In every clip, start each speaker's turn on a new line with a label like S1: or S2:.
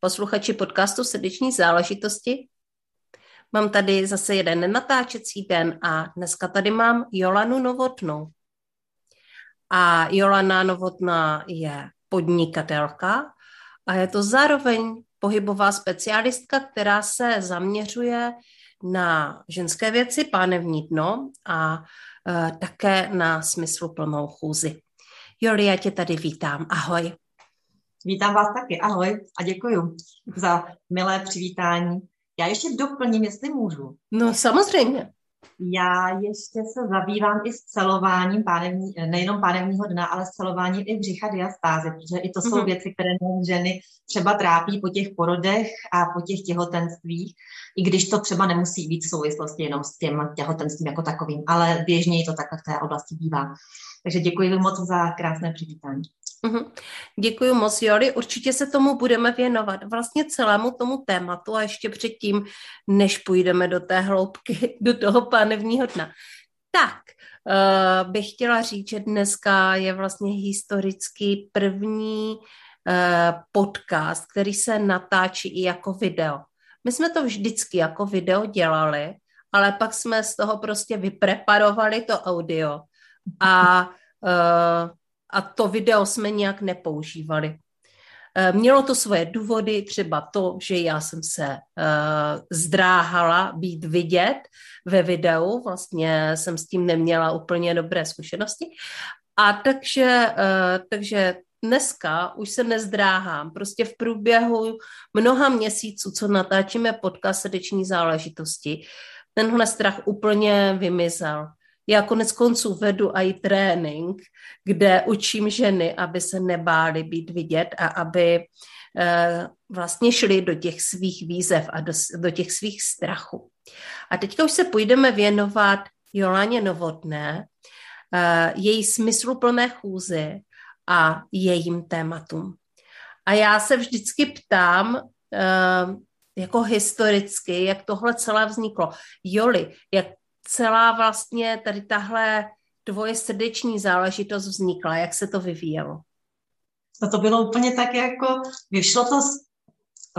S1: posluchači podcastu Srdeční záležitosti. Mám tady zase jeden nenatáčecí den a dneska tady mám Jolanu Novotnou. A Jolana Novotná je podnikatelka a je to zároveň pohybová specialistka, která se zaměřuje na ženské věci, pánevní dno a e, také na smysluplnou chůzi. Joli, já tě tady vítám. Ahoj.
S2: Vítám vás taky, ahoj a děkuji za milé přivítání. Já ještě doplním, jestli můžu.
S1: No samozřejmě.
S2: Já ještě se zabývám i scelováním pánevní, nejenom pánevního dna, ale scelováním i břicha diastáze, protože i to jsou mm-hmm. věci, které ženy třeba trápí po těch porodech a po těch těhotenstvích, i když to třeba nemusí být v souvislosti jenom s tím těhotenstvím jako takovým, ale běžně to takhle v té oblasti bývá. Takže děkuji moc za krásné přivítání.
S1: Mm-hmm. Děkuji moc, Joli. Určitě se tomu budeme věnovat, vlastně celému tomu tématu a ještě předtím, než půjdeme do té hloubky, do toho pánevního dna. Tak, uh, bych chtěla říct, že dneska je vlastně historický první uh, podcast, který se natáčí i jako video. My jsme to vždycky jako video dělali, ale pak jsme z toho prostě vypreparovali to audio a uh, a to video jsme nějak nepoužívali. Eh, mělo to svoje důvody, třeba to, že já jsem se uh, zdráhala být vidět ve videu, vlastně jsem s tím neměla úplně dobré zkušenosti. A takže, takže dneska už se nezdráhám. Prostě v průběhu mnoha měsíců, co natáčíme podcast srdeční záležitosti, tenhle strach úplně vymizel. Já konec konců vedu i trénink, kde učím ženy, aby se nebály být vidět a aby eh, vlastně šli do těch svých výzev a do, do těch svých strachů. A teďka už se půjdeme věnovat Jolaně Novotné, eh, její smysluplné chůzy a jejím tématům. A já se vždycky ptám, eh, jako historicky, jak tohle celé vzniklo. Joli, jak celá vlastně tady tahle tvoje srdeční záležitost vznikla? Jak se to vyvíjelo?
S2: No to bylo úplně tak jako, vyšlo to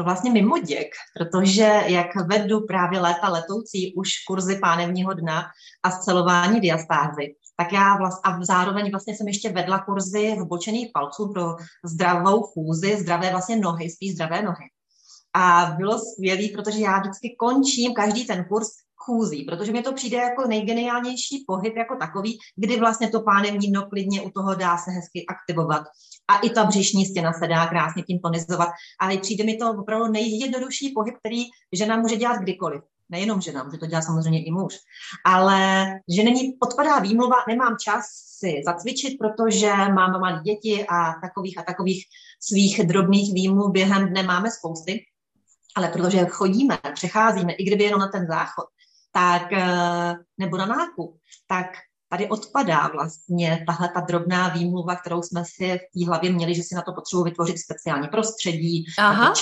S2: vlastně mimo děk, protože jak vedu právě léta letoucí už kurzy pánevního dna a scelování diastázy, tak já vlast, a zároveň vlastně jsem ještě vedla kurzy vbočených palců pro zdravou chůzi, zdravé vlastně nohy, spíš zdravé nohy. A bylo skvělé, protože já vždycky končím každý ten kurz chůzí, protože mi to přijde jako nejgeniálnější pohyb jako takový, kdy vlastně to pánevní dno klidně u toho dá se hezky aktivovat. A i ta břišní stěna se dá krásně tím tonizovat. Ale přijde mi to opravdu nejjednodušší pohyb, který žena může dělat kdykoliv. Nejenom žena, může to dělat samozřejmě i muž. Ale že není odpadá výmluva, nemám čas si zacvičit, protože mám malé děti a takových a takových svých drobných výmluv během dne máme spousty. Ale protože chodíme, přecházíme, i kdyby jenom na ten záchod, tak, eh, nebo na nákup, tak tady odpadá vlastně tahle ta drobná výmluva, kterou jsme si v té hlavě měli, že si na to potřebuji vytvořit speciální prostředí.
S1: Aha.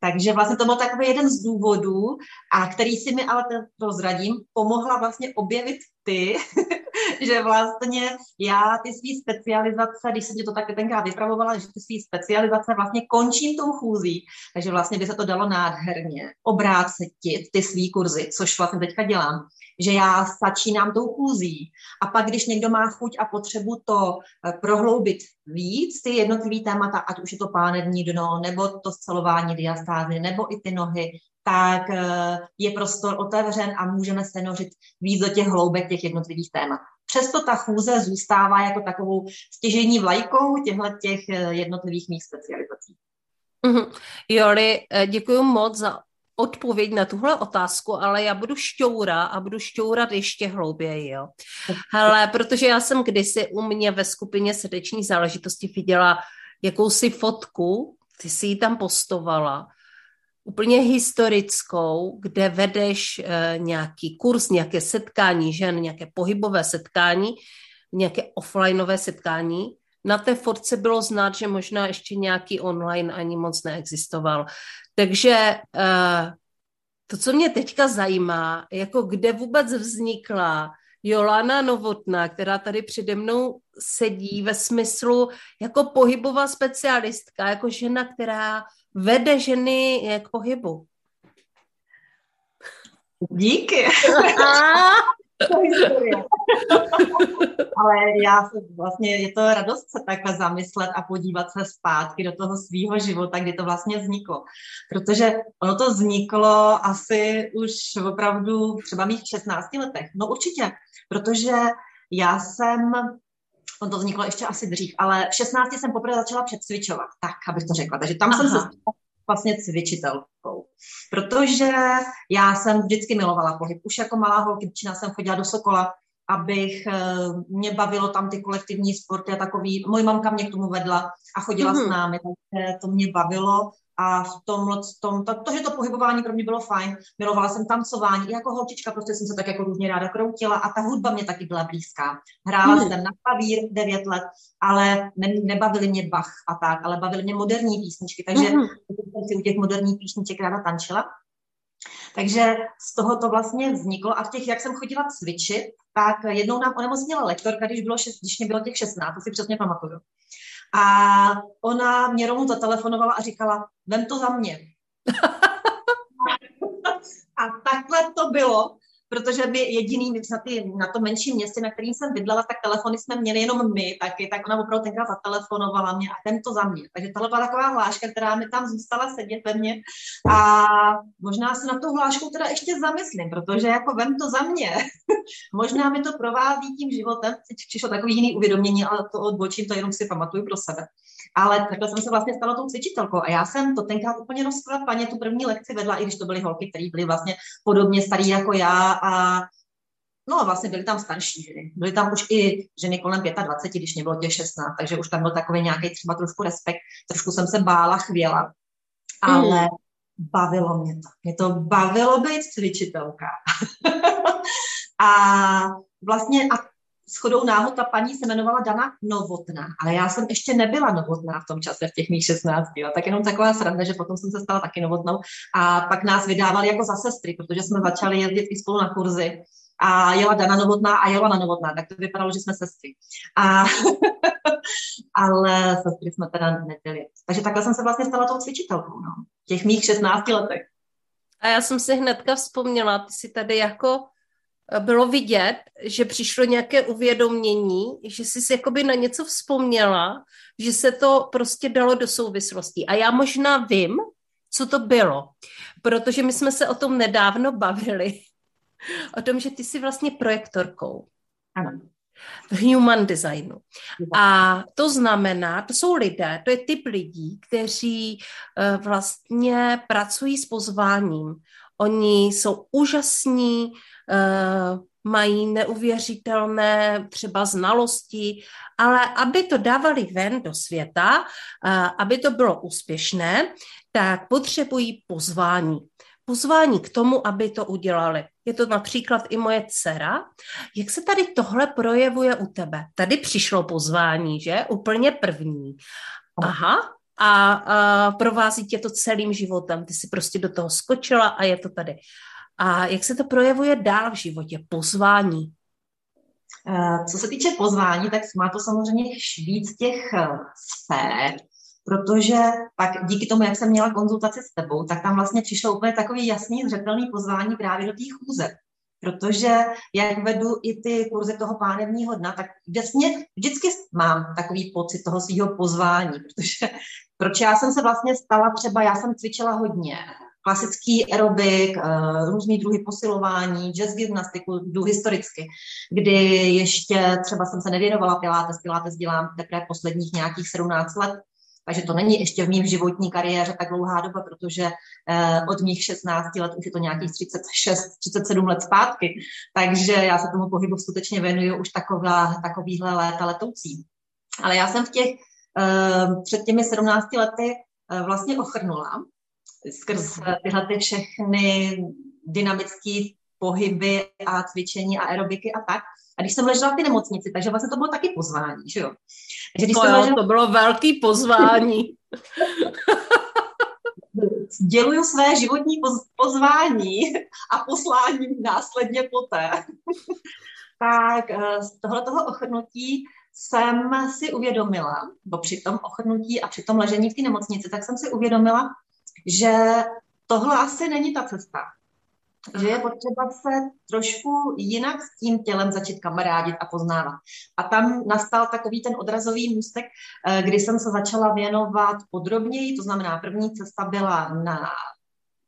S2: Takže vlastně to byl takový jeden z důvodů, a který si mi ale prozradím, pomohla vlastně objevit ty, že vlastně já ty svý specializace, když jsem tě to tak tenkrát vypravovala, že ty svý specializace vlastně končím tou chůzí, takže vlastně by se to dalo nádherně obrátit ty svý kurzy, což vlastně teďka dělám, že já začínám tou chůzí a pak, když někdo má chuť a potřebu to eh, prohloubit víc, ty jednotlivý témata, ať už je to pánevní dno, nebo to scelování diastázy, nebo i ty nohy, tak eh, je prostor otevřen a můžeme se nořit víc do těch hloubek těch jednotlivých témat. Přesto ta chůze zůstává jako takovou stěžení vlajkou těchto těch eh, jednotlivých mých specializací.
S1: Mm-hmm. Joli, eh, děkuji moc za odpověď na tuhle otázku, ale já budu šťoura a budu šťourat ještě hlouběji, jo. Hele, protože já jsem kdysi u mě ve skupině srdeční záležitosti viděla jakousi fotku ty jsi ji tam postovala, úplně historickou, kde vedeš e, nějaký kurz, nějaké setkání žen, nějaké pohybové setkání, nějaké offlineové setkání. Na té fotce bylo znát, že možná ještě nějaký online ani moc neexistoval. Takže e, to, co mě teďka zajímá, jako kde vůbec vznikla Jolana Novotná, která tady přede mnou sedí ve smyslu jako pohybová specialistka, jako žena, která vede ženy k pohybu.
S2: Díky. Ale já se vlastně, je to radost se takhle zamyslet a podívat se zpátky do toho svého života, kdy to vlastně vzniklo. Protože ono to vzniklo asi už opravdu třeba mých 16 letech. No určitě, protože já jsem on to vzniklo ještě asi dřív, ale v 16 jsem poprvé začala předcvičovat, tak, abych to řekla. Takže tam Aha. jsem se vlastně cvičitelkou. Protože já jsem vždycky milovala pohyb. Už jako malá holkyčina jsem chodila do Sokola, abych, eh, mě bavilo tam ty kolektivní sporty a takový. Moje mamka mě k tomu vedla a chodila mm-hmm. s námi, takže to mě bavilo a v tomhle, tom, to, to, že to pohybování pro mě bylo fajn, milovala jsem tancování, i jako holčička prostě jsem se tak jako různě ráda kroutila a ta hudba mě taky byla blízká. Hrála hmm. jsem na klavír 9 let, ale ne, nebavily mě Bach a tak, ale bavily mě moderní písničky, takže hmm. jsem si u těch moderních písniček ráda tančila. Takže z toho to vlastně vzniklo a v těch, jak jsem chodila cvičit, tak jednou nám onemocněla lektorka, když, bylo šest, když mě bylo těch 16, to si přesně pamatuju. A ona mě rovnou zatelefonovala a říkala, vem to za mě. a takhle to bylo protože my jediný na, ty, na tom menším městě, na kterým jsem bydlela, tak telefony jsme měli jenom my taky, tak ona opravdu tenkrát zatelefonovala mě a ten to za mě. Takže tohle byla taková hláška, která mi tam zůstala sedět ve mně a možná se na tu hlášku teda ještě zamyslím, protože jako vem to za mě. možná mi to provází tím životem, teď přišlo takový jiný uvědomění, ale to odbočím, to jenom si pamatuju pro sebe. Ale takhle jsem se vlastně stala tou cvičitelkou a já jsem to tenkrát úplně rozklepaně tu první lekci vedla, i když to byly holky, které byly vlastně podobně starý jako já a No a vlastně byly tam starší ženy. Byly tam už i ženy kolem 25, když mě bylo těch 16, takže už tam byl takový nějaký třeba trošku respekt. Trošku jsem se bála, chvěla, ale mm. bavilo mě to. Mě to bavilo být cvičitelka. a vlastně a shodou náhod ta paní se jmenovala Dana Novotná, ale já jsem ještě nebyla novotná v tom čase, v těch mých 16. Jo. Tak jenom taková sranda, že potom jsem se stala taky novotnou a pak nás vydávali jako za sestry, protože jsme začali jezdit i spolu na kurzy a jela Dana Novotná a jela na Novotná, tak to vypadalo, že jsme sestry. A, ale sestry jsme teda nebyli. Takže takhle jsem se vlastně stala tou cvičitelkou, no, těch mých 16 letech.
S1: A já jsem si hnedka vzpomněla, ty si tady jako bylo vidět, že přišlo nějaké uvědomění, že jsi si jakoby na něco vzpomněla, že se to prostě dalo do souvislostí. A já možná vím, co to bylo, protože my jsme se o tom nedávno bavili, o tom, že ty jsi vlastně projektorkou.
S2: Ano.
S1: V human designu. A to znamená, to jsou lidé, to je typ lidí, kteří uh, vlastně pracují s pozváním. Oni jsou úžasní, Eh, mají neuvěřitelné třeba znalosti, ale aby to dávali ven do světa, eh, aby to bylo úspěšné, tak potřebují pozvání. Pozvání k tomu, aby to udělali. Je to například i moje dcera. Jak se tady tohle projevuje u tebe? Tady přišlo pozvání, že? Úplně první. Aha, a, a provází tě to celým životem. Ty si prostě do toho skočila a je to tady. A jak se to projevuje dál v životě? Pozvání.
S2: Eh, co se týče pozvání, tak má to samozřejmě víc těch eh, sfér, protože pak díky tomu, jak jsem měla konzultaci s tebou, tak tam vlastně přišlo úplně takový jasný, zřetelný pozvání právě do té chůze. Protože jak vedu i ty kurzy toho pánevního dna, tak vlastně vždycky mám takový pocit toho svého pozvání, protože proč já jsem se vlastně stala třeba, já jsem cvičila hodně, klasický aerobik, eh, různý druhy posilování, jazz gymnastiku, jdu historicky, kdy ještě třeba jsem se nevěnovala pilates, pilates dělám teprve posledních nějakých 17 let, takže to není ještě v mým životní kariéře tak dlouhá doba, protože eh, od mých 16 let už je to nějakých 36, 37 let zpátky, takže já se tomu pohybu skutečně věnuju už taková, takovýhle léta letoucí. Ale já jsem v těch, eh, před těmi 17 lety vlastně ochrnula skrz mhm. tyhle ty všechny dynamické pohyby a cvičení a aerobiky a tak. A když jsem ležela v té nemocnici, takže vlastně to bylo taky pozvání, že jo?
S1: Takže když to, jo, ležela... to bylo velký pozvání.
S2: Děluju své životní pozvání a poslání následně poté. tak eh, z tohoto ochrnutí jsem si uvědomila, bo při tom ochrnutí a při tom ležení v té nemocnici, tak jsem si uvědomila, že tohle asi není ta cesta. Že je potřeba se trošku jinak s tím tělem začít kamarádit a poznávat. A tam nastal takový ten odrazový můstek, eh, kdy jsem se začala věnovat podrobněji, to znamená první cesta byla na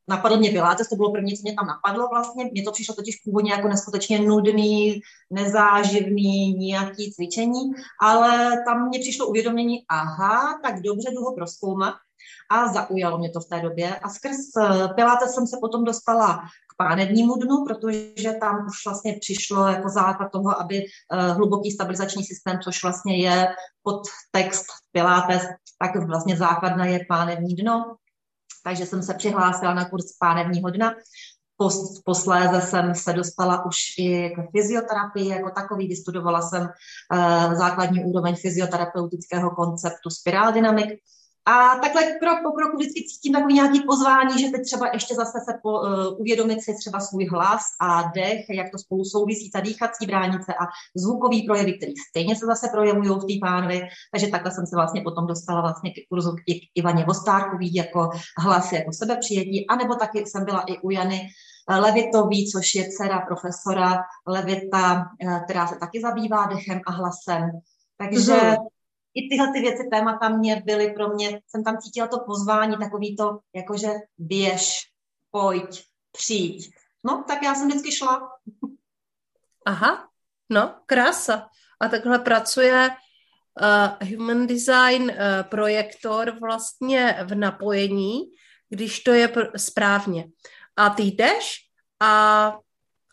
S2: napadl mě Pilates, to bylo první, co mě tam napadlo vlastně. Mně to přišlo totiž původně jako neskutečně nudný, nezáživný, nějaký cvičení, ale tam mě přišlo uvědomění, aha, tak dobře, jdu ho proskoumat a zaujalo mě to v té době. A skrz eh, Pilates jsem se potom dostala k pánevnímu dnu, protože tam už vlastně přišlo jako základ toho, aby eh, hluboký stabilizační systém, což vlastně je pod text Pilates, tak vlastně základna je pánevní dno. Takže jsem se přihlásila na kurz pánevního dna. Posléze jsem se dostala už i k fyzioterapii jako takový, vystudovala jsem uh, základní úroveň fyzioterapeutického konceptu Spiral Dynamic a takhle krok po kroku vždycky cítím takový nějaký pozvání, že teď třeba ještě zase se po, uh, uvědomit si třeba svůj hlas a dech, jak to spolu souvisí, ta dýchací bránice a zvukový projevy, které stejně se zase projevují v té pánvi. Takže takhle jsem se vlastně potom dostala vlastně k kurzu k Ivaně Vostárkový jako hlas, jako sebepřijetí, anebo taky jsem byla i u Jany eh, Levitový, což je dcera profesora Levita, eh, která se taky zabývá dechem a hlasem. Takže mm i tyhle ty věci, témata mě byly pro mě, jsem tam cítila to pozvání, takový to, jakože běž, pojď, přijď. No, tak já jsem vždycky šla.
S1: Aha, no, krása. A takhle pracuje uh, Human Design uh, projektor vlastně v napojení, když to je pr- správně. A ty jdeš a,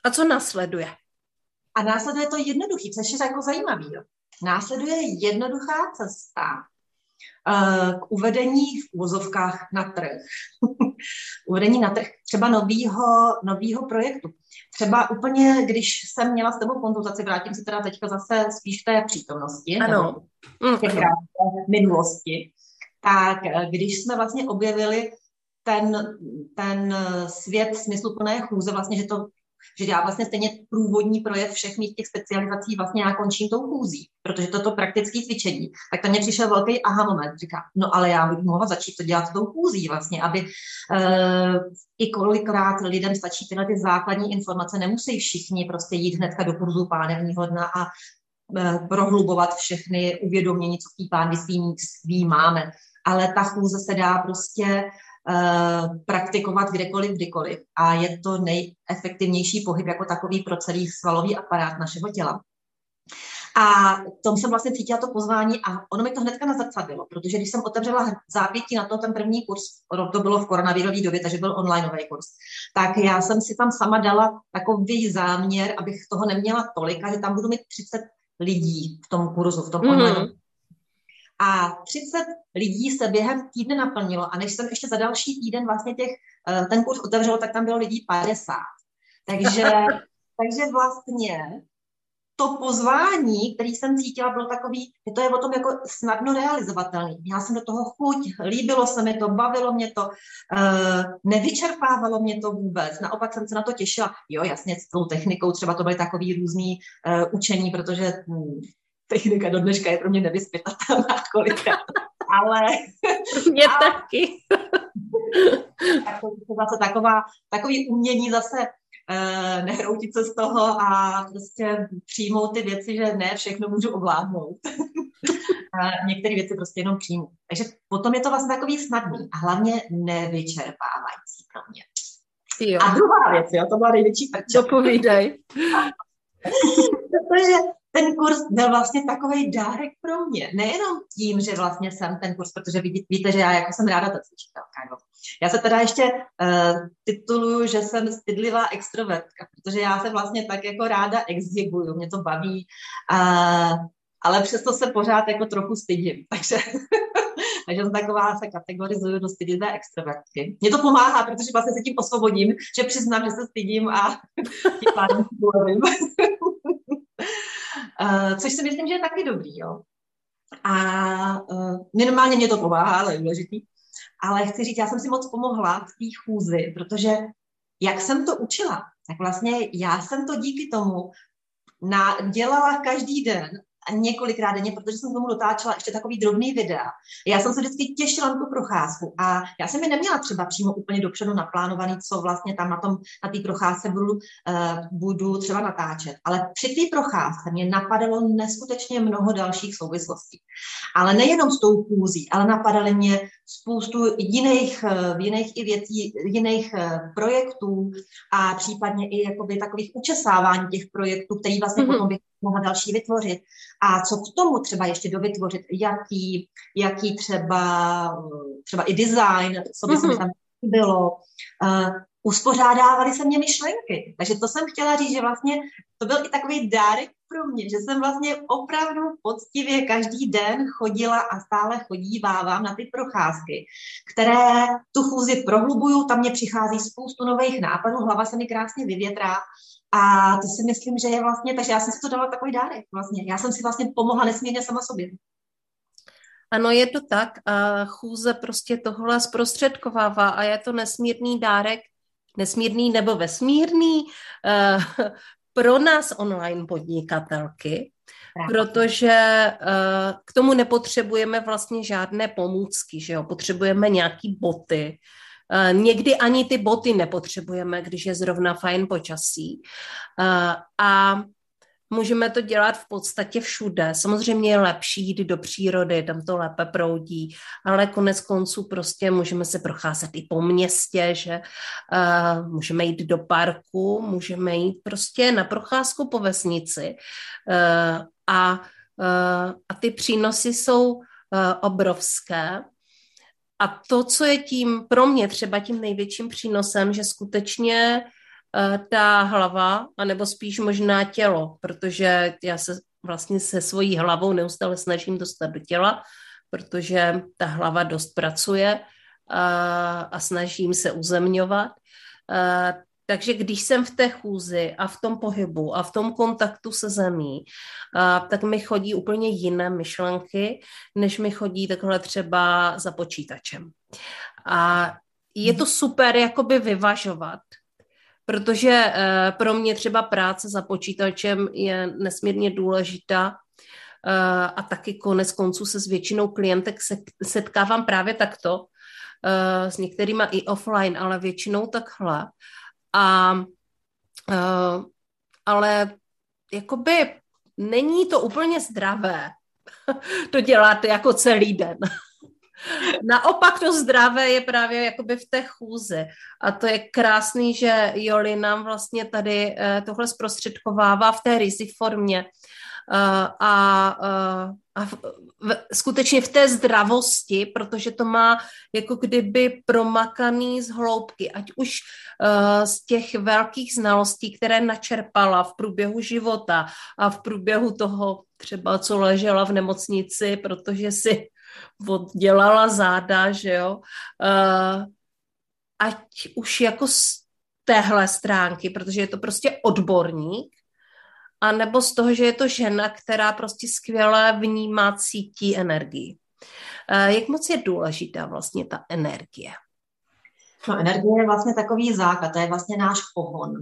S1: a co následuje?
S2: A následuje to jednoduchý, což je jako zajímavý. Jo. Následuje jednoduchá cesta eh, k uvedení v úvozovkách na trh. uvedení na trh třeba novýho, novýho projektu. Třeba úplně, když jsem měla s tebou konzultaci, vrátím se teda teďka zase spíš v té přítomnosti,
S1: ano.
S2: nebo v mm, minulosti, tak eh, když jsme vlastně objevili ten, ten svět smysluplné chůze, vlastně, že to že já vlastně stejně průvodní projev všech mých těch specializací vlastně já končím tou chůzí, protože toto praktické cvičení, tak tam mě přišel velký aha moment, říká, no ale já bych mohla začít to dělat tou chůzí vlastně, aby uh, i kolikrát lidem stačí tyhle ty základní informace, nemusí všichni prostě jít hnedka do kurzu pánevního dna a uh, prohlubovat všechny uvědomění, co v té pánvi máme. Ale ta chůze se dá prostě praktikovat kdekoliv, kdykoliv. A je to nejefektivnější pohyb jako takový pro celý svalový aparát našeho těla. A tom jsem vlastně cítila to pozvání a ono mi to hnedka nazrcadilo, protože když jsem otevřela zápětí na to ten první kurz, to bylo v koronavirové době, takže byl onlineový kurz, tak já jsem si tam sama dala takový záměr, abych toho neměla tolik a že tam budu mít 30 lidí v tom kurzu, v tom mm. online a 30 lidí se během týdne naplnilo a než jsem ještě za další týden vlastně těch, eh, ten kurz otevřel, tak tam bylo lidí 50. Takže, takže vlastně to pozvání, který jsem cítila, bylo takový, že to je o tom jako snadno realizovatelný. Já jsem do toho chuť, líbilo se mi to, bavilo mě to, uh, nevyčerpávalo mě to vůbec. Naopak jsem se na to těšila. Jo, jasně, s tou technikou třeba to byly takový různý uh, učení, protože hm, technika do dneška je pro mě nevyspětatelná kolikrát. Ale...
S1: Mě ale, taky.
S2: to zase taková, takový umění zase uh, nehroutit se z toho a prostě přijmout ty věci, že ne všechno můžu ovládnout. a některé věci prostě jenom přijmu. Takže potom je to vlastně takový snadný a hlavně nevyčerpávající pro mě. Jo. A druhá věc, jo, to byla největší
S1: prča. Dopovídej.
S2: Protože ten kurz byl vlastně takový dárek pro mě. Nejenom tím, že vlastně jsem ten kurz, protože vidí, víte, že já jako jsem ráda ta cvičitelka. Já se teda ještě uh, tituluju, že jsem stydlivá extrovertka, protože já se vlastně tak jako ráda exhibuju, mě to baví, uh, ale přesto se pořád jako trochu stydím. Takže Takže jsem taková se kategorizuju do stydivé extrovertky. Mně to pomáhá, protože vlastně se tím osvobodím, že přiznám, že se stydím a tím pádem Uh, což si myslím, že je taky dobrý, jo. A uh, minimálně mě to pomáhá, ale je důležitý. Ale chci říct, já jsem si moc pomohla v té chůzi, protože jak jsem to učila, tak vlastně já jsem to díky tomu na, dělala každý den několikrát denně, protože jsem tomu dotáčela ještě takový drobný videa. Já jsem se vždycky těšila na tu procházku a já jsem mi neměla třeba přímo úplně dopředu naplánovaný, co vlastně tam na tom na té procházce budu, uh, budu třeba natáčet. Ale při té procházce mě napadalo neskutečně mnoho dalších souvislostí. Ale nejenom s tou kůzí, ale napadaly mě spoustu jiných, uh, jiných i věcí, jiných uh, projektů a případně i jakoby takových učesávání těch projektů, který vlastně mm-hmm. potom bych mohla další vytvořit. A co k tomu třeba ještě dovytvořit, jaký, jaký třeba, třeba i design, co by mm-hmm. se mi mhm. tam bylo. Uh, uspořádávaly se mě myšlenky. Takže to jsem chtěla říct, že vlastně to byl i takový dárek pro mě, že jsem vlastně opravdu poctivě každý den chodila a stále chodívávám na ty procházky, které tu chůzi prohlubuju, tam mě přichází spoustu nových nápadů, hlava se mi krásně vyvětrá a to si myslím, že je vlastně, takže já jsem si to dala takový dárek vlastně. Já jsem si vlastně pomohla nesmírně sama sobě.
S1: Ano, je to tak. A chůze prostě tohle zprostředkovává a je to nesmírný dárek, nesmírný nebo vesmírný uh, pro nás online podnikatelky, protože uh, k tomu nepotřebujeme vlastně žádné pomůcky, že jo? Potřebujeme nějaký boty, někdy ani ty boty nepotřebujeme, když je zrovna fajn počasí. Eh, a můžeme to dělat v podstatě všude. Samozřejmě je lepší jít do přírody, tam to lépe proudí, ale konec konců prostě můžeme se procházet i po městě, že uh, můžeme jít do parku, můžeme jít prostě na procházku po vesnici a, a ty přínosy jsou obrovské. A to, co je tím pro mě třeba tím největším přínosem, že skutečně uh, ta hlava, anebo spíš možná tělo, protože já se vlastně se svojí hlavou neustále snažím dostat do těla, protože ta hlava dost pracuje uh, a snažím se uzemňovat, uh, takže když jsem v té chůzi a v tom pohybu a v tom kontaktu se zemí, a, tak mi chodí úplně jiné myšlenky, než mi chodí takhle třeba za počítačem. A je to super jakoby vyvažovat, protože e, pro mě třeba práce za počítačem je nesmírně důležitá e, a taky konec konců se s většinou klientek se, setkávám právě takto, e, s některýma i offline, ale většinou takhle. A, uh, ale jakoby není to úplně zdravé to dělat jako celý den. Naopak to zdravé je právě jakoby v té chůzi. A to je krásný, že Joli nám vlastně tady eh, tohle zprostředkovává v té rizí formě. Eh, a, a v, v, skutečně v té zdravosti, protože to má jako kdyby promakaný z hloubky, ať už uh, z těch velkých znalostí, které načerpala v průběhu života a v průběhu toho třeba, co ležela v nemocnici, protože si oddělala záda, že jo, uh, ať už jako z téhle stránky, protože je to prostě odborník, a nebo z toho, že je to žena, která prostě skvěle vnímá, cítí energii. Eh, jak moc je důležitá vlastně ta energie?
S2: No, energie je vlastně takový základ, to je vlastně náš pohon.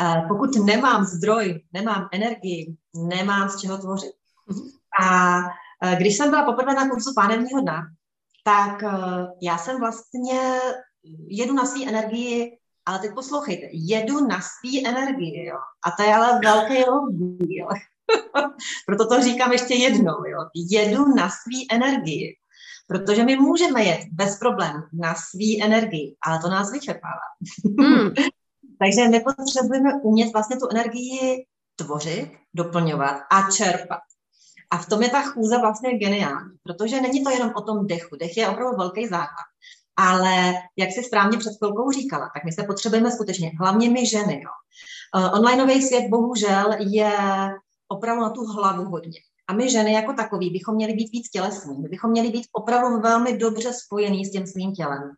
S2: Eh, pokud nemám zdroj, nemám energii, nemám z čeho tvořit. A eh, když jsem byla poprvé na kurzu pánevního dna, tak já jsem vlastně jedu na své energii ale teď poslouchejte, jedu na svý energii, jo. A to je ale velký rozdíl. Proto to říkám ještě jednou, jo. Jedu na svý energii. Protože my můžeme jet bez problémů na svý energii, ale to nás vyčerpává. Hmm. Takže my potřebujeme umět vlastně tu energii tvořit, doplňovat a čerpat. A v tom je ta chůze vlastně geniální, protože není to jenom o tom dechu. Dech je opravdu velký základ. Ale jak si správně před chvilkou říkala, tak my se potřebujeme skutečně, hlavně my ženy. Jo. Uh, onlineový svět bohužel je opravdu na tu hlavu hodně. A my ženy jako takový bychom měli být víc tělesní. My bychom měli být opravdu velmi dobře spojení s tím svým tělem.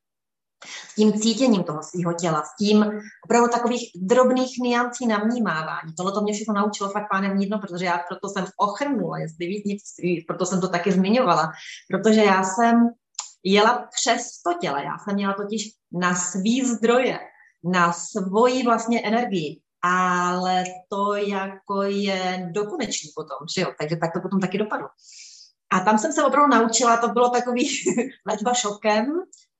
S2: S tím cítěním toho svého těla, s tím opravdu takových drobných niancí na vnímávání. Tohle to mě všechno naučilo fakt pánem vnitřno, protože já proto jsem ochrnula, jestli víc nic, proto jsem to taky zmiňovala, protože já jsem jela přes to tělo. Já jsem měla totiž na svý zdroje, na svoji vlastně energii, ale to jako je dokonečný potom, že jo, takže tak to potom taky dopadlo. A tam jsem se opravdu naučila, to bylo takový léčba šokem,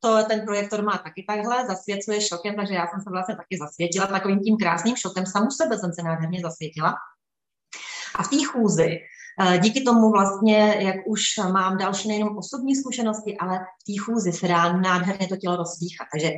S2: to ten projektor má taky takhle, zasvěcuje šokem, takže já jsem se vlastně taky zasvětila takovým tím krásným šokem, samu sebe jsem se nádherně zasvětila. A v té chůzi, díky tomu vlastně, jak už mám další nejenom osobní zkušenosti, ale v té chůzi se dá nádherně to tělo rozpíchat. Takže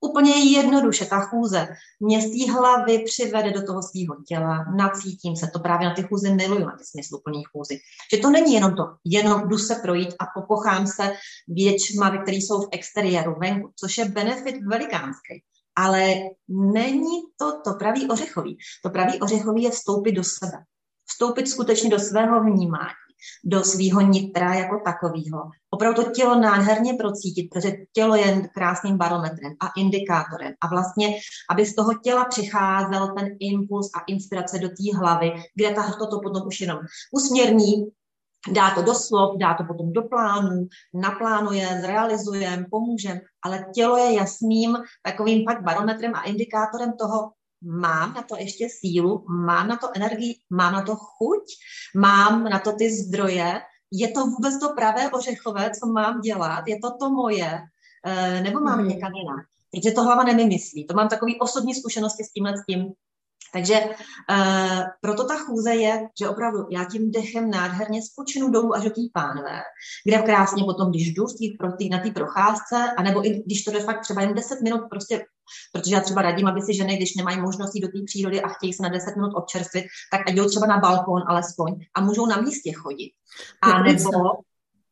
S2: Úplně jednoduše ta chůze mě z té hlavy přivede do toho svého těla, nacítím se, to právě na ty chůzy miluju, na ty smysluplné chůzy. Že to není jenom to, jenom jdu se projít a pokochám se věčma, které jsou v exteriéru, venku, což je benefit velikánský. Ale není to to pravý ořechový. To pravý ořechový je vstoupit do sebe. Vstoupit skutečně do svého vnímání do svého nitra jako takového. Opravdu to tělo nádherně procítit, protože tělo je krásným barometrem a indikátorem. A vlastně, aby z toho těla přicházel ten impuls a inspirace do té hlavy, kde ta to potom už jenom usměrní, dá to do slov, dá to potom do plánu, naplánuje, zrealizuje, pomůže, ale tělo je jasným takovým fakt barometrem a indikátorem toho, mám na to ještě sílu, mám na to energii, mám na to chuť, mám na to ty zdroje, je to vůbec to pravé ořechové, co mám dělat, je to to moje, eh, nebo mám mm. někam jinak. Protože to hlava nevymyslí. To mám takové osobní zkušenosti s tímhle s tím, takže uh, proto ta chůze je, že opravdu já tím dechem nádherně spočinu dolů až do té pánve, kde krásně potom, když jdu tý, pro tý, na té procházce, anebo i když to jde fakt třeba jen 10 minut, prostě, protože já třeba radím, aby si ženy, když nemají možnost jít do té přírody a chtějí se na 10 minut občerstvit, tak ať jdou třeba na balkón alespoň a můžou na místě chodit. A nebo,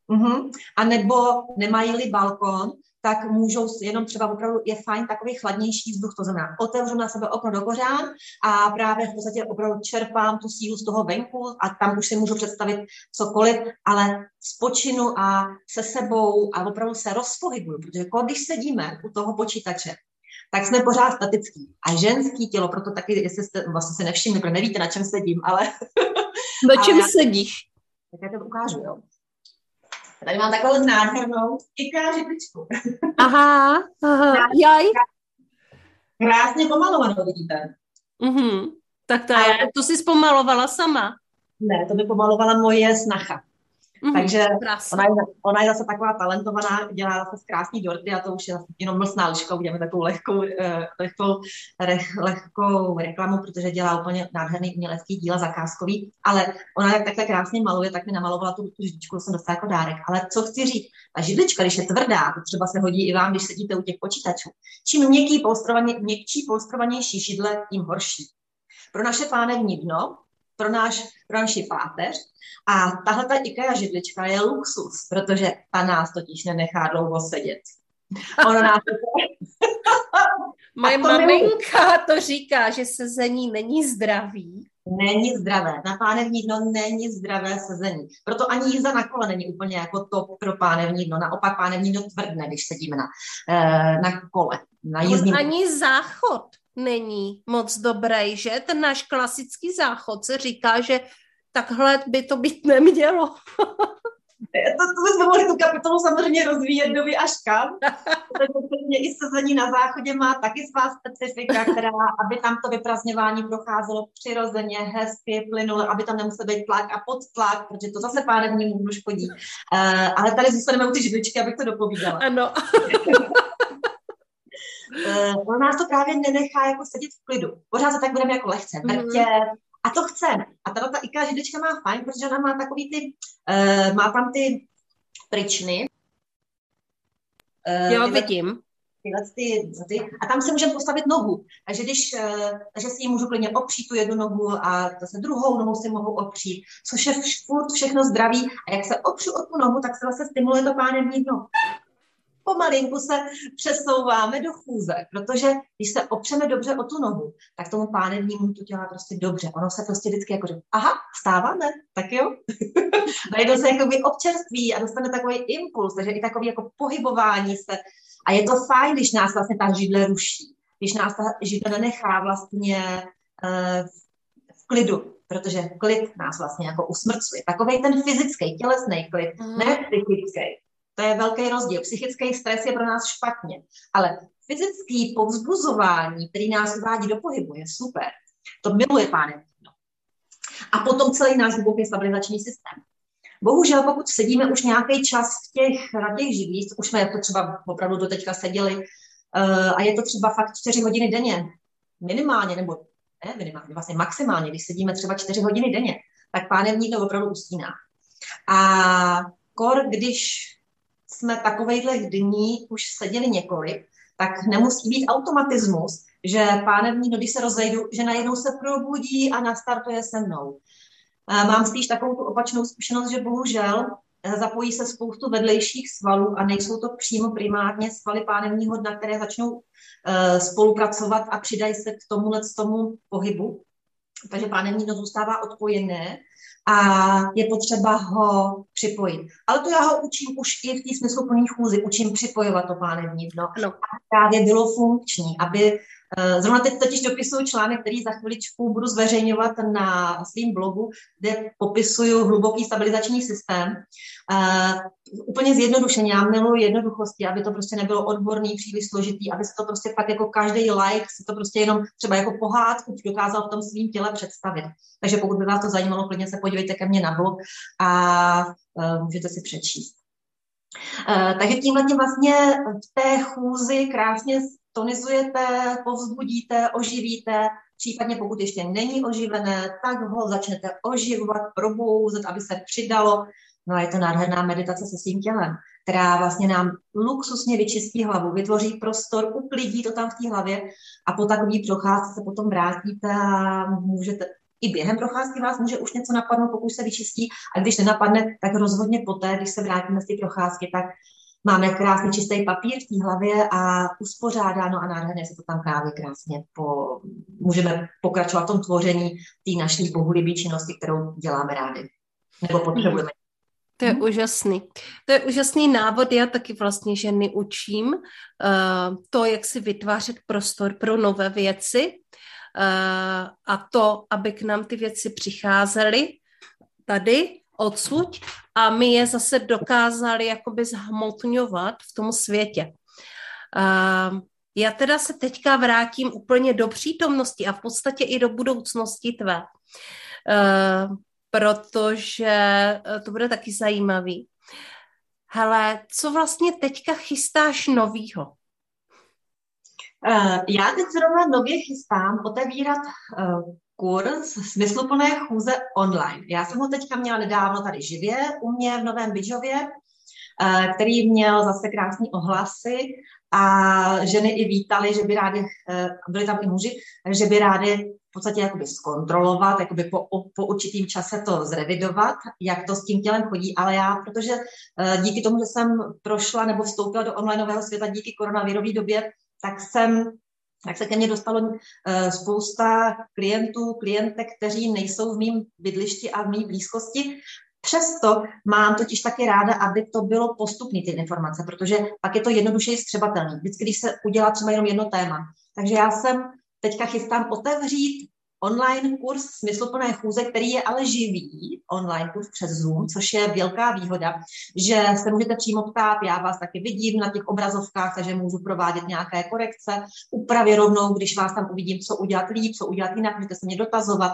S2: uh-huh, a nebo nemají-li balkón, tak můžou jenom třeba opravdu je fajn takový chladnější vzduch, to znamená otevřu na sebe okno do kořán a právě v podstatě opravdu čerpám tu sílu z toho venku a tam už si můžu představit cokoliv, ale spočinu a se sebou a opravdu se rozpohybuju, protože jako když sedíme u toho počítače, tak jsme pořád statický. A ženský tělo, proto taky, jestli jste vlastně se nevšimli, protože nevíte, na čem sedím, ale...
S1: Na čem já, sedíš?
S2: Tak já to ukážu, jo. Tady mám takovou nádhernou IKEA židličku.
S1: Aha, aha, jaj.
S2: Krásně pomalovanou, vidíte.
S1: Mhm. Tak to, je, to jsi zpomalovala sama.
S2: Ne, to by pomalovala moje snacha. Mm, Takže ona je, ona je zase taková talentovaná, dělá zase krásný dorty a to už je jenom mlsná liška, uděláme takovou lehkou, eh, lehkou, leh, lehkou reklamu, protože dělá úplně nádherný umělecký díla zakázkový, ale ona jak takhle krásně maluje, tak mi namalovala tu, tu židličku, jsem dostala jako dárek. Ale co chci říct, ta židlička, když je tvrdá, to třeba se hodí i vám, když sedíte u těch počítačů, čím měkký polstrovaně, měkčí polstrovanější židle, tím horší. Pro naše pánevní dno pro, náš, pro naši páteř. A tahle ta IKEA židlička je luxus, protože ta nás totiž nenechá dlouho sedět. Ona nás
S1: Moje maminka to říká, že sezení není zdravý.
S2: Není zdravé. Na pánevní dno není zdravé sezení. Proto ani jízda na kole není úplně jako to pro pánevní dno. Naopak pánevní dno tvrdne, když sedíme na, eh, na kole. Na
S1: jízdním... Ani záchod není moc dobrý, že? Ten náš klasický záchod se říká, že takhle by to být nemělo.
S2: to, to bychom mohli tu kapitolu samozřejmě rozvíjet doby až kam. Protože i sezení na záchodě má taky svá specifika, která, aby tam to vyprazňování procházelo přirozeně, hezky, plynule, aby tam nemusel být tlak a podtlak, protože to zase pánevní můžu škodí. Uh, ale tady zůstaneme u ty židličky, abych to dopovídala.
S1: Ano.
S2: uh, on nás to právě nenechá jako sedět v klidu. Pořád se tak budeme jako lehce mhm. vrtět, mm-hmm. A to chceme. A tato ta IKEA židlička má fajn, protože ona má takový ty, uh, má tam ty pryčny.
S1: Uh, jo, vidím.
S2: Tyhle ty, ty, a tam se můžeme postavit nohu. Takže když, uh, takže si ji můžu klidně opřít tu jednu nohu a zase druhou nohu si mohu opřít, což je furt všechno zdraví. A jak se opřu o tu nohu, tak se zase stimuluje to pánevní dno pomalinku se přesouváme do chůze, protože když se opřeme dobře o tu nohu, tak tomu pánevnímu to dělá prostě dobře. Ono se prostě vždycky jako říká, aha, vstáváme, tak jo. Najednou se jakoby občerství a dostane takový impuls, takže i takový jako pohybování se. A je to fajn, když nás vlastně ta židle ruší, když nás ta židle nenechá vlastně uh, v klidu, protože klid nás vlastně jako usmrcuje. Takový ten fyzický, tělesný klid, mm. ne psychický. To je velký rozdíl. Psychický stres je pro nás špatně, ale fyzický povzbuzování, který nás uvádí do pohybu, je super. To miluje pánem. No. A potom celý náš hluboký stabilizační systém. Bohužel, pokud sedíme už nějaký čas v těch, na těch živých, už jsme to třeba opravdu do teďka seděli, uh, a je to třeba fakt čtyři hodiny denně, minimálně, nebo ne minimálně, vlastně maximálně, když sedíme třeba čtyři hodiny denně, tak pánevník to opravdu ustíná. A kor, když jsme takovejhle dní už seděli několik, tak nemusí být automatismus, že pánevní, když se rozejdu, že najednou se probudí a nastartuje se mnou. Mám spíš takovou tu opačnou zkušenost, že bohužel eh, zapojí se spoustu vedlejších svalů a nejsou to přímo primárně svaly pánevního dna, které začnou uh, spolupracovat a přidají se k tomuhle tomu pohybu. Takže pánevní dno zůstává odpojené a je potřeba ho připojit. Ale to já ho učím už i v té smysluplné chůzi, učím připojovat to pánevní dno, no. právě bylo funkční, aby zrovna teď totiž dopisuju článek, který za chviličku budu zveřejňovat na svém blogu, kde popisuju hluboký stabilizační systém. Uh, úplně zjednodušeně, já miluji jednoduchosti, aby to prostě nebylo odborný, příliš složitý, aby se to prostě pak jako každý like si to prostě jenom třeba jako pohádku dokázal v tom svým těle představit. Takže pokud by vás to zajímalo, klidně se podívejte ke mně na blog a uh, můžete si přečíst. Takže tímhle tím vlastně v té chůzi krásně tonizujete, povzbudíte, oživíte, případně pokud ještě není oživené, tak ho začnete oživovat, probouzet, aby se přidalo. No a je to nádherná meditace se svým tělem, která vlastně nám luxusně vyčistí hlavu, vytvoří prostor, uklidí to tam v té hlavě a po takový procházce se potom vrátíte a můžete, i během procházky vás může už něco napadnout, pokud se vyčistí, a když nenapadne, tak rozhodně poté, když se vrátíme z té procházky, tak Máme krásný čistý papír v té hlavě a uspořádáno a nádherně se to tam právě krásně po, můžeme pokračovat v tom tvoření té naší bohulibé činnosti, kterou děláme rádi. Nebo potřebujeme.
S1: To je hmm. úžasný. To je úžasný návod. Já taky vlastně ženy učím uh, to, jak si vytvářet prostor pro nové věci uh, a to, aby k nám ty věci přicházely tady odsud a my je zase dokázali jakoby zhmotňovat v tom světě. Uh, já teda se teďka vrátím úplně do přítomnosti a v podstatě i do budoucnosti tvé, uh, protože eh, to bude taky zajímavý. Hele, co vlastně teďka chystáš novýho?
S2: Uh, já teď zrovna nově chystám otevírat kurz smysluplné chůze online. Já jsem ho teďka měla nedávno tady živě u mě v Novém Bydžově, eh, který měl zase krásné ohlasy a ženy i vítali, že by rádi, eh, byli tam i muži, že by rádi v podstatě jakoby zkontrolovat, jakoby po, po určitým čase to zrevidovat, jak to s tím tělem chodí, ale já, protože eh, díky tomu, že jsem prošla nebo vstoupila do onlineového světa díky koronavirové době, tak jsem tak se ke mně dostalo uh, spousta klientů, klientek, kteří nejsou v mém bydlišti a v mé blízkosti. Přesto mám totiž taky ráda, aby to bylo postupné ty informace, protože pak je to jednodušeji střebatelné. Vždycky, když se udělá třeba jenom jedno téma. Takže já jsem teďka chystám otevřít online kurz smysluplné chůze, který je ale živý, online kurz přes Zoom, což je velká výhoda, že se můžete přímo ptát, já vás taky vidím na těch obrazovkách, takže můžu provádět nějaké korekce, úpravy rovnou, když vás tam uvidím, co udělat líp, co udělat jinak, můžete se mě dotazovat.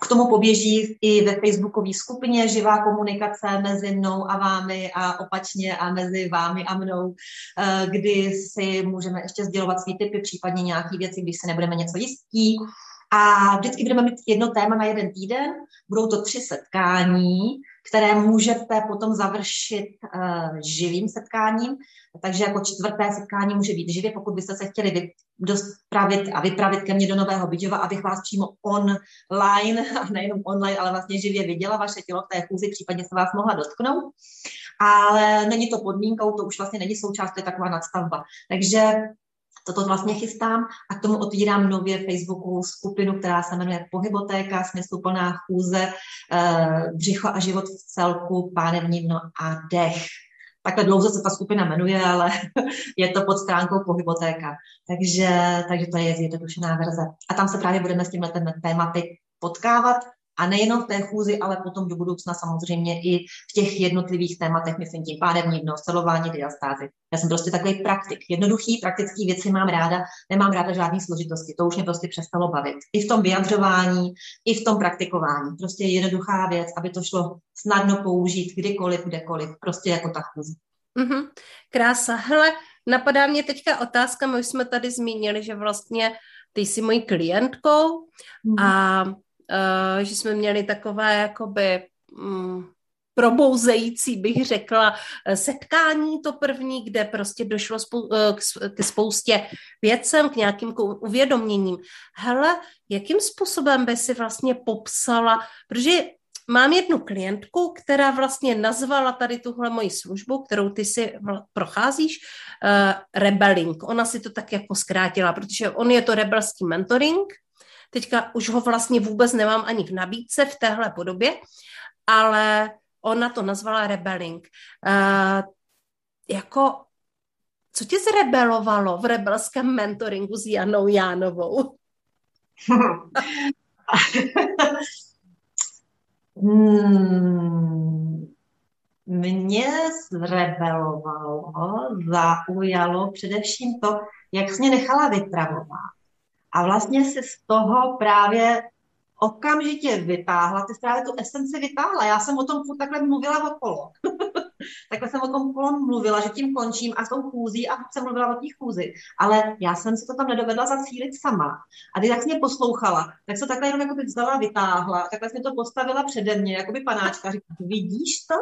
S2: K tomu poběží i ve facebookové skupině živá komunikace mezi mnou a vámi a opačně a mezi vámi a mnou, eh, kdy si můžeme ještě sdělovat svý typy, případně nějaké věci, když se nebudeme něco jistí. A vždycky budeme mít jedno téma na jeden týden, budou to tři setkání, které můžete potom završit uh, živým setkáním. Takže jako čtvrté setkání může být živě, pokud byste se chtěli dopravit a vypravit ke mně do Nového Bydžova, abych vás přímo online, a nejenom online, ale vlastně živě viděla vaše tělo v té chůzi, případně se vás mohla dotknout. Ale není to podmínkou, to už vlastně není součást, to je taková nadstavba. Takže toto vlastně chystám a k tomu otvírám nově Facebookovou skupinu, která se jmenuje Pohybotéka, smysluplná chůze, eh, břicho a život v celku, pánevní dno a dech. Takhle dlouze se ta skupina jmenuje, ale je to pod stránkou Pohybotéka. Takže, takže to je zjednodušená verze. A tam se právě budeme s tímhle tématy potkávat a nejenom v té chůzi, ale potom do budoucna samozřejmě i v těch jednotlivých tématech, myslím tím pánevní dno, celování, diastázy. Já jsem prostě takový praktik. Jednoduchý, praktický věci mám ráda, nemám ráda žádné složitosti. To už mě prostě přestalo bavit. I v tom vyjadřování, i v tom praktikování. Prostě jednoduchá věc, aby to šlo snadno použít kdykoliv, kdekoliv. Prostě jako ta chůze.
S1: Mm-hmm. Krása. Hele, napadá mě teďka otázka, my už jsme tady zmínili, že vlastně ty jsi mojí klientkou mm. a uh, že jsme měli takové jakoby um, probouzející, bych řekla, eh, setkání to první, kde prostě došlo spou- eh, k spoustě věcem, k nějakým uvědoměním. Hele, jakým způsobem by si vlastně popsala, protože mám jednu klientku, která vlastně nazvala tady tuhle moji službu, kterou ty si procházíš, uh, rebelling. Ona si to tak jako zkrátila, protože on je to rebelský mentoring, Teďka už ho vlastně vůbec nemám ani v nabídce v téhle podobě, ale ona to nazvala rebelling. Uh, jako, co tě zrebelovalo v rebelském mentoringu s Janou Jánovou?
S2: hmm, mě zrebelovalo, zaujalo především to, jak jsi mě nechala vypravovat a vlastně si z toho právě okamžitě vytáhla, ty právě tu esenci vytáhla. Já jsem o tom furt takhle mluvila okolo. takhle jsem o tom okolo mluvila, že tím končím a s tou chůzí a jsem mluvila o té chůzi. Ale já jsem si to tam nedovedla zacílit sama. A ty jak mě poslouchala, tak se takhle jenom jako by vzala, vytáhla, takhle jsem to postavila přede mě, jako by panáčka. Říká, vidíš to?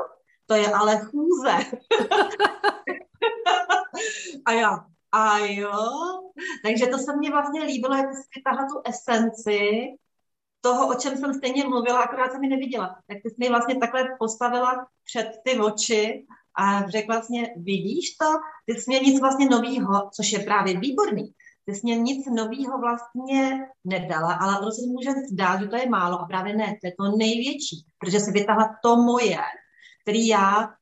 S2: To je ale chůze. a já, a jo, takže to se mně vlastně líbilo, jak jsi tahle tu esenci toho, o čem jsem stejně mluvila, akorát jsem mi neviděla. Tak ty jsi mi vlastně takhle postavila před ty oči a řekla vlastně, vidíš to? Ty jsi mě nic vlastně novýho, což je právě výborný. Ty jsi mě nic novýho vlastně nedala, ale ono se může zdát, že to je málo a právě ne, to je to největší, protože si vytáhla to moje, který já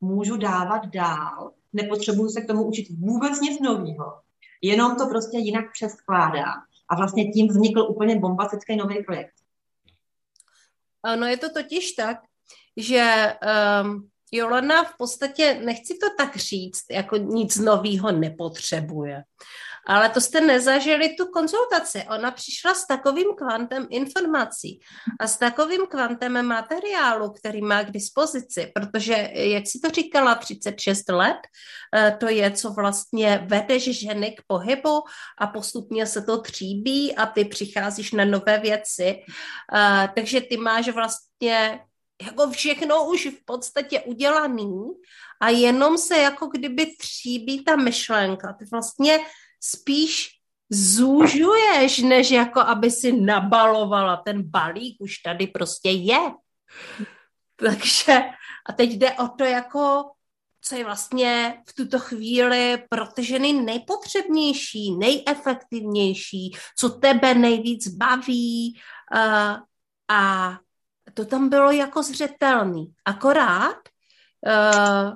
S2: můžu dávat dál nepotřebuju se k tomu učit vůbec nic nového. Jenom to prostě jinak přeskládá. A vlastně tím vznikl úplně bombastický nový projekt.
S1: No je to totiž tak, že um, Jolana v podstatě, nechci to tak říct, jako nic nového nepotřebuje. Ale to jste nezažili tu konzultaci. Ona přišla s takovým kvantem informací a s takovým kvantem materiálu, který má k dispozici, protože, jak si to říkala, 36 let, eh, to je, co vlastně vedeš ženy k pohybu a postupně se to tříbí a ty přicházíš na nové věci. Eh, takže ty máš vlastně jako všechno už v podstatě udělaný a jenom se jako kdyby tříbí ta myšlenka. Ty vlastně spíš zúžuješ, než jako aby si nabalovala ten balík, už tady prostě je. Takže a teď jde o to jako, co je vlastně v tuto chvíli pro ty ženy nejpotřebnější, nejefektivnější, co tebe nejvíc baví uh, a to tam bylo jako zřetelný. Akorát uh,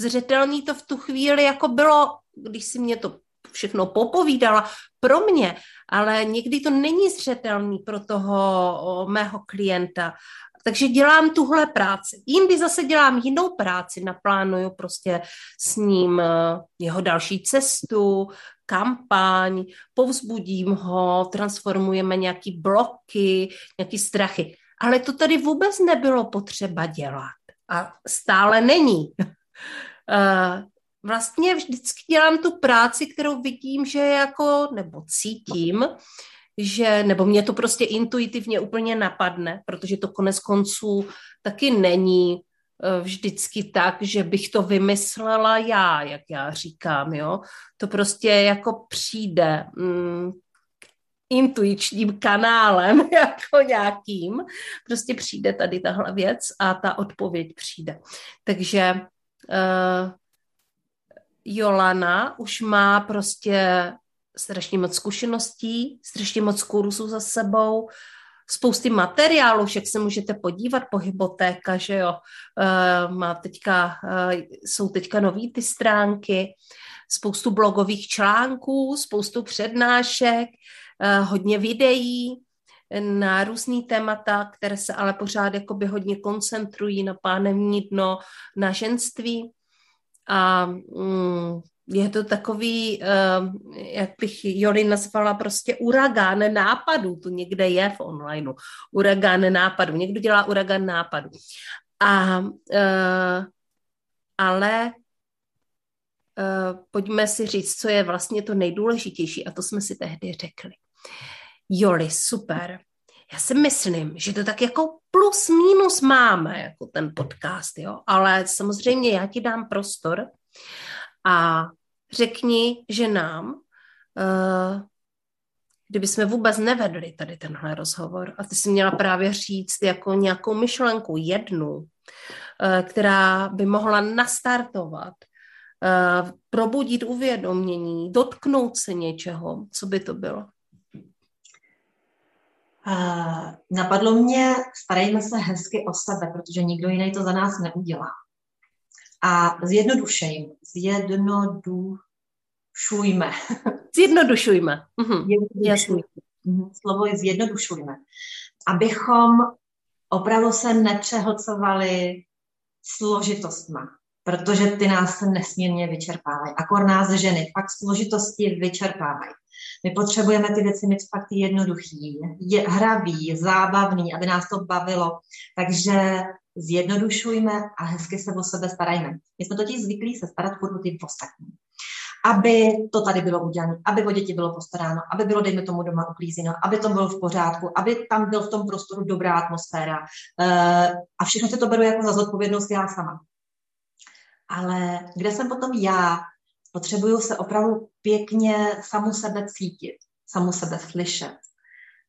S1: zřetelný to v tu chvíli jako bylo, když si mě to všechno popovídala pro mě, ale někdy to není zřetelný pro toho mého klienta. Takže dělám tuhle práci. Jindy zase dělám jinou práci, naplánuju prostě s ním e, jeho další cestu, kampaň, povzbudím ho, transformujeme nějaký bloky, nějaký strachy. Ale to tady vůbec nebylo potřeba dělat. A stále není. Vlastně vždycky dělám tu práci, kterou vidím, že jako, nebo cítím, že, nebo mě to prostě intuitivně úplně napadne, protože to konec konců taky není eh, vždycky tak, že bych to vymyslela já, jak já říkám, jo. To prostě jako přijde mm, intuičním kanálem, jako nějakým, prostě přijde tady tahle věc a ta odpověď přijde. Takže uh, Jolana už má prostě strašně moc zkušeností, strašně moc kurzů za sebou, spousty materiálů, však se můžete podívat po hypotéka, že jo, uh, má teďka, uh, jsou teďka nový ty stránky, spoustu blogových článků, spoustu přednášek, uh, hodně videí na různý témata, které se ale pořád jakoby hodně koncentrují na pánevní dno, na ženství. A mm, je to takový, uh, jak bych Joli nazvala, prostě uragán nápadů, to někde je v onlineu, uragán nápadů, někdo dělá uragán nápadů. A, uh, ale uh, pojďme si říct, co je vlastně to nejdůležitější a to jsme si tehdy řekli. Joli, super. Já si myslím, že to tak jako plus minus máme, jako ten podcast, jo, ale samozřejmě já ti dám prostor, a řekni ženám, uh, kdyby jsme vůbec nevedli tady tenhle rozhovor a ty si měla právě říct jako nějakou myšlenku, jednu, uh, která by mohla nastartovat, uh, probudit uvědomění, dotknout se něčeho, co by to bylo?
S2: Uh, napadlo mě, starejme se hezky o sebe, protože nikdo jiný to za nás neudělá. A zjednodušejme, zjednodušujme.
S1: Zjednodušujme. Mhm. Jasný.
S2: Mhm. Slovo je zjednodušujme. Abychom opravdu se nepřehlcovali složitostma, protože ty nás nesmírně vyčerpávají. Akor nás ženy fakt složitosti vyčerpávají. My potřebujeme ty věci mít fakt jednoduchý, je, hravý, zábavný, aby nás to bavilo. Takže zjednodušujme a hezky se o sebe starajme. My jsme totiž zvyklí se starat o ty ostatní. Aby to tady bylo udělané, aby o děti bylo postaráno, aby bylo, dejme tomu, doma uklízeno, aby to bylo v pořádku, aby tam byl v tom prostoru dobrá atmosféra. Uh, a všechno se to beru jako za zodpovědnost já sama. Ale kde jsem potom já? Potřebuju se opravdu pěkně samu sebe cítit, samu sebe slyšet,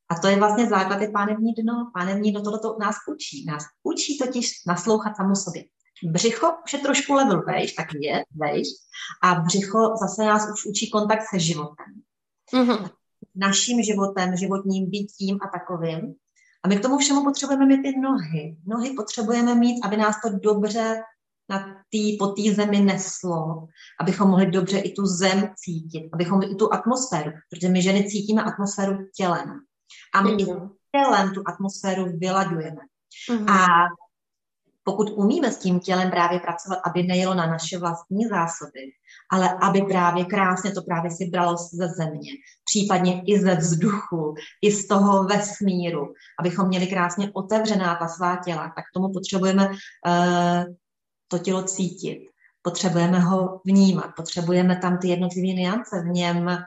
S2: a to je vlastně základ je pánevní dno. Pánevní dno tohoto nás učí. Nás učí totiž naslouchat samu sobě. Břicho už je trošku level vejš, tak je vejš. A břicho zase nás už učí kontakt se životem. Mm-hmm. Naším životem, životním bytím a takovým. A my k tomu všemu potřebujeme mít ty nohy. Nohy potřebujeme mít, aby nás to dobře na tý, po té zemi neslo, abychom mohli dobře i tu zem cítit, abychom i tu atmosféru, protože my ženy cítíme atmosféru tělem. A my mm. tělem tu atmosféru vyladujeme. Mm. A pokud umíme s tím tělem právě pracovat, aby nejelo na naše vlastní zásoby, ale aby právě krásně to právě si bralo ze země, případně i ze vzduchu, i z toho vesmíru, abychom měli krásně otevřená ta svá těla, tak tomu potřebujeme uh, to tělo cítit, potřebujeme ho vnímat, potřebujeme tam ty jednotlivé niance v něm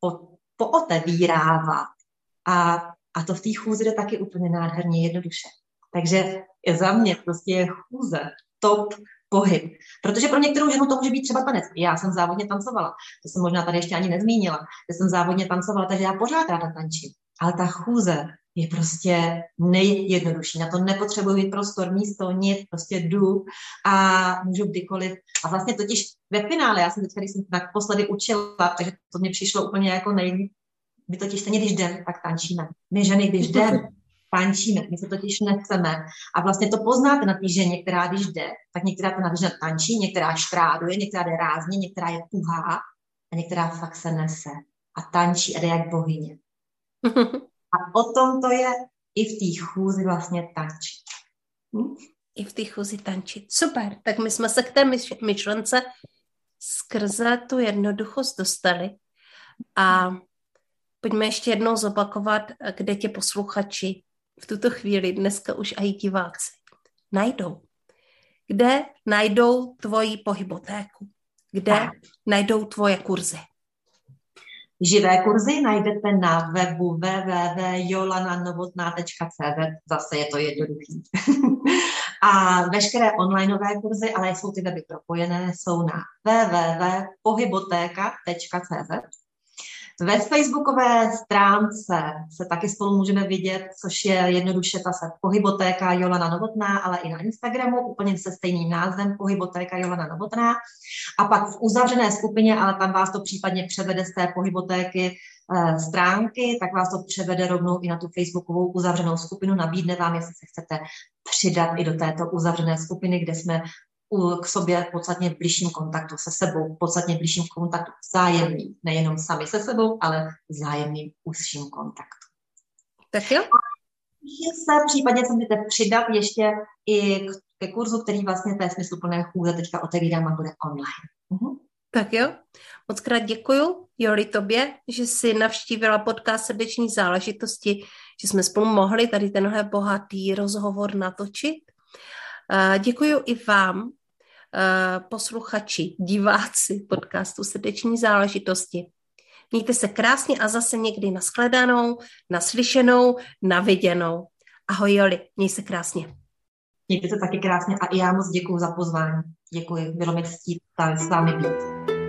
S2: po, pootevírávat, a, a to v té chůzi jde taky úplně nádherně jednoduše. Takže je za mě prostě je chůze top pohyb. Protože pro některou ženu to může být třeba tanec. Já jsem závodně tancovala, to jsem možná tady ještě ani nezmínila, že jsem závodně tancovala, takže já pořád ráda tančím. Ale ta chůze je prostě nejjednodušší. Na to nepotřebuji mít prostor, místo, nic, prostě jdu a můžu kdykoliv. A vlastně totiž ve finále, já jsem teď, když jsem naposledy učila, takže to mě přišlo úplně jako nejlíp, my totiž stejně, když jdeme, tak tančíme. My ženy, když jdeme, tančíme, my se totiž nechceme. A vlastně to poznáte na té ženě, která když jde, tak některá ta žena tančí, některá štráduje, některá jde rázně, některá je tuhá a některá fakt se nese a tančí a jde jak bohyně. A o tom to je i v té chůzi vlastně tančit.
S1: Hm? I v té chůzi tančit. Super, tak my jsme se k té myšlence skrze tu jednoduchost dostali a Pojďme ještě jednou zopakovat, kde tě posluchači v tuto chvíli, dneska už i diváci, najdou. Kde najdou tvoji pohybotéku? Kde najdou tvoje kurzy?
S2: Živé kurzy najdete na webu www.jolananovotná.cz, zase je to jednoduchý. a veškeré onlineové kurzy, ale jsou ty weby propojené, jsou na www.pohybotéka.cz ve facebookové stránce se taky spolu můžeme vidět, což je jednoduše ta se pohybotéka Jolana Novotná, ale i na Instagramu úplně se stejným názvem pohybotéka Jolana Novotná. A pak v uzavřené skupině, ale tam vás to případně převede z té pohybotéky eh, stránky, tak vás to převede rovnou i na tu facebookovou uzavřenou skupinu, nabídne vám, jestli se chcete přidat i do této uzavřené skupiny, kde jsme k sobě v podstatně v blížším kontaktu se sebou, v podstatně v blížším kontaktu vzájemným, nejenom sami se sebou, ale vzájemným úzším kontaktu.
S1: Tak jo.
S2: Se případně se můžete přidat ještě i ke kurzu, který vlastně té smysluplné chůze teďka otevírám a bude online.
S1: Uh-huh. Tak jo, moc krát děkuju, Joli, tobě, že jsi navštívila podcast srdeční záležitosti, že jsme spolu mohli tady tenhle bohatý rozhovor natočit. Děkuji i vám, posluchači, diváci podcastu Srdeční záležitosti. Mějte se krásně a zase někdy nashledanou, naslyšenou, naviděnou. Ahoj Joli, měj se krásně.
S2: Mějte se taky krásně a i já moc děkuji za pozvání. Děkuji, bylo mi ctít s vámi být.